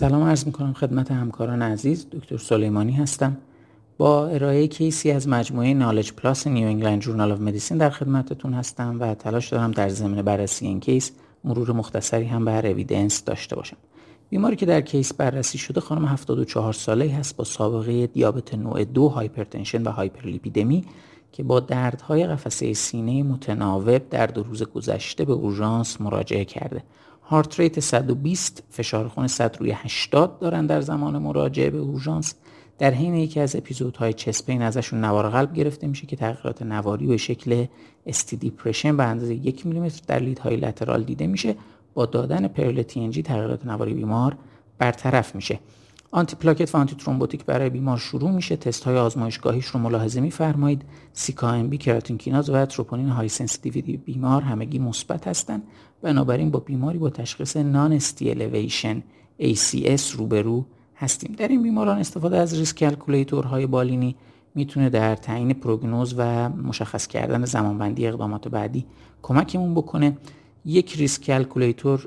سلام عرض می کنم خدمت همکاران عزیز دکتر سلیمانی هستم. با ارائه case ی از مجموعه Knowledge Plus New England Journal of Medicine در خدمتتون هستم و تلاش دارم در زمینه بررسی این case مرور مختصری هم بر evidence داشته باشم. بیماری که در case بررسی شده خانم 74 ساله هست با سابقه دیابت نوع دو hypertension و هایپرلیپیدمی که با دردهای قفسه سینه متناوب در دو روز گذشته به اورژانس مراجعه کرده. heart rate 120 فشار خون 100 روی 80 دارن در زمان مراجعه به اورژانس. در حین یکی از episode های chest pain ازشون نوار قلب گرفته میشه که تغییرات نواری به شکل ST depression به اندازه یک میلیمتر در lead های lateral دیده میشه. با دادن پرل TNG تغییرات نواری بیمار برطرف میشه. آنتی پلاکت و آنتی ترومبوتیک برای بیمار شروع میشه. تست های آزمایشگاهیش رو ملاحظه میفرمایید. سیکا بی کراتین کیناز و تروپونین high sensitivity بیمار همگی مثبت هستند. بنابراین با بیماری با تشخیص non-ST elevation ACS روبرو هستیم. در این بیماران استفاده از ریسک های بالینی می‌تونه در تعیین پروگنوز و مشخص کردن زمانبندی اقدامات بعدی کمکمون بکنه. یک risk calculator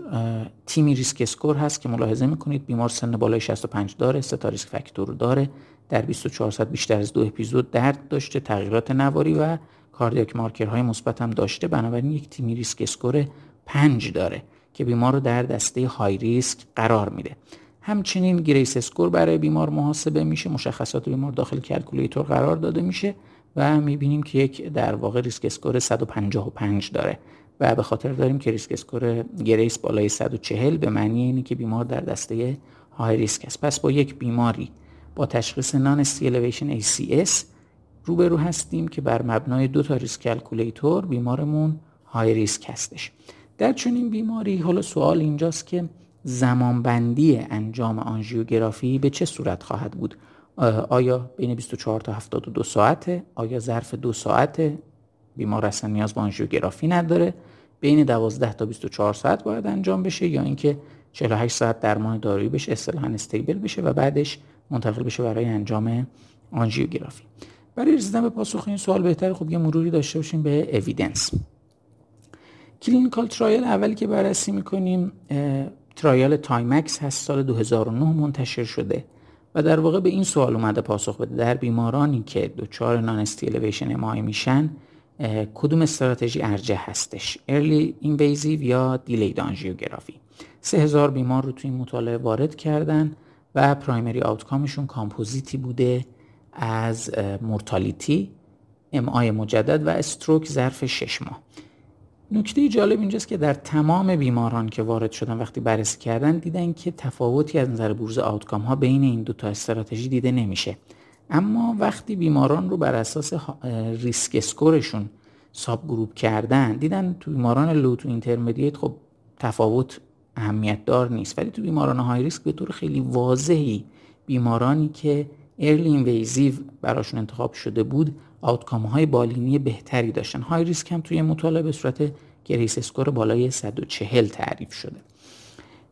TIMI risk score هست که ملاحظه می‌کنید. بیمار سن بالای 65 داره سه تا risk factor داره. در 24 ساعت بیشتر از دو اپیزود درد داشته تغییرات نواری و cardiac marker های مثبت هم داشته. بنابراین یک TIMI risk score 5 داره که بیمار رو در دسته high risk قرار میده. همچنین GRACE score برای بیمار محاسبه میشه. مشخصات بیمار داخل calculator قرار داده میشه و می‌بینیم که یک در واقع risk score 155 داره. و به خاطر داریم که risk score GRACE بالای 140 به معنی اینه که بیمار در دسته high risk است. پس با یک بیماری با تشخیص non-ST elevation ACS روبرو هستیم که بر مبنای دو تا risk calculator بیمارمون high risk هستش. در چنین بیماری حالا سوال اینجاست که زمانبندی انجام آنژیوگرافی به چه صورت خواهد بود؟ آیا بین 24 تا 72 ساعته؟ آیا ظرف دو ساعته؟ بیمار اصلا نیاز به آنژیوگرافی نداره. بین 12 تا 24 ساعت باید انجام بشه یا اینکه 48 ساعت درمان دارویی بشه اصطلاحا stable بشه و بعدش منتقل بشه برای انجام آنژیوگرافی. برای رسیدن به پاسخ این سوال بهتر خب یه مروری داشته باشیم به evidence clinical trial اولی که بررسی می‌کنیم trial TIMACS هست سال 2009 منتشر شده و در واقع به این سوال اومده پاسخ بده. در بیمارانی که دچار non-ST elevation MI میشن کدوم استراتژی ارجه هستش؟ early invasive یا delayed آنژیوگرافی 3000 بیمار رو توی این مطالعه وارد کردن و primary outcome شون composite ی بوده از mortality MI مجدد و stroke ظرف 6 ماه. نکته جالب اینجاست که در تمام بیماران که وارد شدن وقتی بررسی کردن دیدن که تفاوتی از نظر بروز outcome ها بین این دو تا استراتژی دیده نمیشه. اما وقتی بیماران رو بر اساس risk score شون subgroup کردن دیدن تو بیماران low تو intermediate خب تفاوت اهمیت دار نیست. ولی تو بیماران high risk به طور خیلی واضحی بیمارانی که early invasive براشون انتخاب شده بود outcome های بالینی بهتری داشتن. high risk هم توی مطالعه به صورت GRACE score بالای 140 تعریف شده.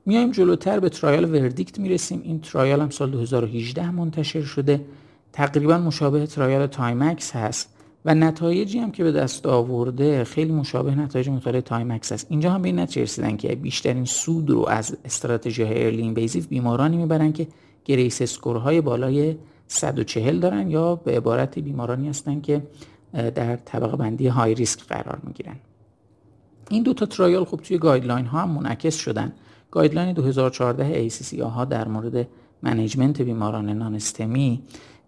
میایم جلوتر به trial VERDICT می‌رسیم. این trial هم سال 2018 منتشر شده. تقریبا مشابه trial TIMACS هست و نتایجی هم که به دست آورده خیلی مشابه نتایج مطالعه TIMACS هست اینجا هم به این نتیجه رسیدن که بیشترین سود رو از استراتژی های early invasive بیمارانی می‌برن که GRACE score های بالای 140 دارن یا به عبارت بیمارانی هستن که در طبقه بندی high risk قرار می‌گیرن. این دو تا trial خب توی guideline ها هم منعکس شدن. guideline 2014 ACC/AHA در مورد management بیماران NSTEMI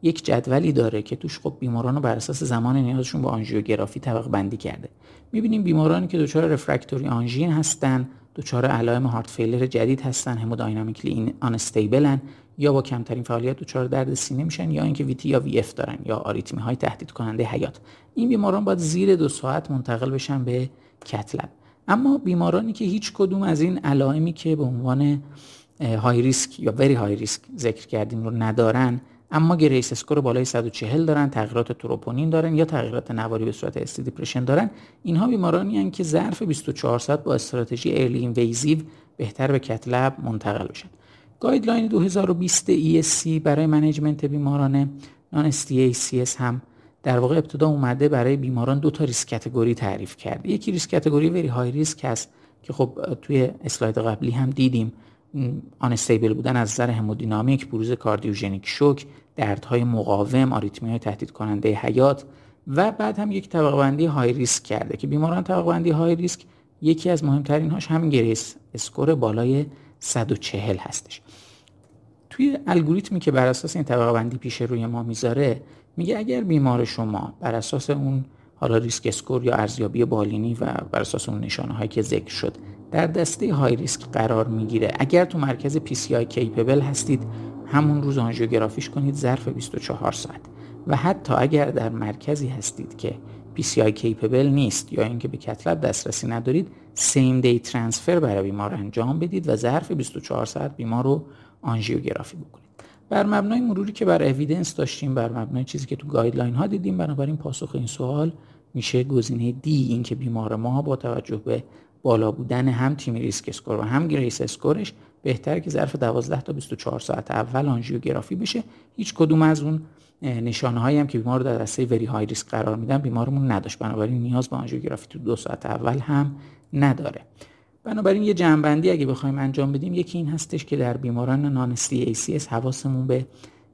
یک جدولی داره که توش خب بیماران رو بر اساس زمان نیازشون با آنژیوگرافی طبقه بندی کرده. می‌بینیم بیمارانی که دچار refractory آنژین هستن دچار علائم heart failure جدید هستن hemodynamically unstable ن یا با کمترین فعالیت دچار درد سینه میشن یا اینکه VT یا VF دارن یا آریتمی های تهدید کننده حیات. این بیماران باید زیر دو ساعت منتقل بشن به cath lab اما بیمارانی که هیچ کدوم از این علائمی که به عنوان high risk یا very high risk ذکر کردیم رو ندارن اما GRACE score بالای 140 دارن تغییرات تروپونین دارن یا تغییرات نواری به صورت ST depression دارن. اینها بیمارانی هستند که ظرف 24 ساعت با استراتژی early invasive بهتر به cath lab منتقل بشن. guideline 2020 ESC برای management بیماران non-ST ACS هم در واقع ابتدا اومده برای بیماران دو تا risk category تعریف کرده یکی risk category very high risk هست که خب توی اسلاید قبلی هم دیدیم. unstable بودن از نظر همودینامیک بروز cardiogenic shock دردهای مقاوم آریتمی های تهدید کننده حیات و بعد هم یک طبقه بندی high risk کرده که بیماران طبقه بندی high risk یکی از مهمترین هاش همین GRACE score بالای 140 هستش. توی الگوریتمی که بر اساس این طبقه بندی پیش روی ما می‌ذاره میگه اگر بیمار شما بر اساس اون حالا risk score یا ارزیابی بالینی و بر اساس اون نشانه هایی که ذکر شد در دسته high risk قرار می‌گیره. اگر تو مرکز PCI capable هستید همون روز آنژیوگرافیش کنید ظرف 24 ساعت. و حتی اگر در مرکزی هستید که PCI capable نیست یا اینکه به cath lab دسترسی ندارید same day transfer برای بیمار انجام بدید و ظرف 24 ساعت بیمار رو آنژیوگرافی بکنید. بر مبنای مروری که بر evidence داشتیم بر مبنای چیزی که تو guideline ها دیدیم بنابراین پاسخ این سوال میشه گزینه D اینکه بیمار ما با توجه به بالا بودن هم TIMI risk score و هم GRACE score ش بهتر که ظرف 12 تا 24 ساعت اول آنژیوگرافی بشه. هیچ کدوم از اون نشانه هایی هم که بیمار رو در دسته وری های ریسک قرار میدن بیمارمون نداشت. بنابراین نیاز به آنژیوگرافی تو دو ساعت اول هم نداره. بنابراین یه جنبندی اگه بخوایم انجام بدیم یکی این هستش که در بیماران نان اس حواسمون به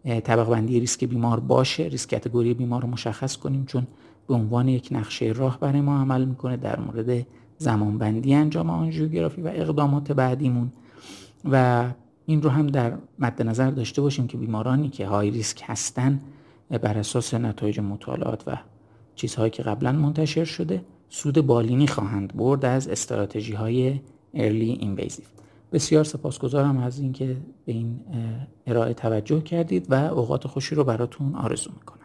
طبق بندی ریسک بیمار باشه. ریسک کاتگوری بیمار رو مشخص کنیم چون به عنوان یک نقشه راه برای ما عمل می‌کنه. در مورد زمانبندی انجام آنژیوگرافی و اقدامات بعدیمون و این رو هم در مد نظر داشته باشیم که بیمارانی که های ریسک هستن بر اساس نتایج مطالعات و چیزهایی که قبلا منتشر شده سود بالینی خواهند برد از استراتژی های ارلی اینویزیو بسیار سپاسگزارم از اینکه به این ارائه توجه کردید و اوقات خوشی رو براتون آرزو می‌کنم.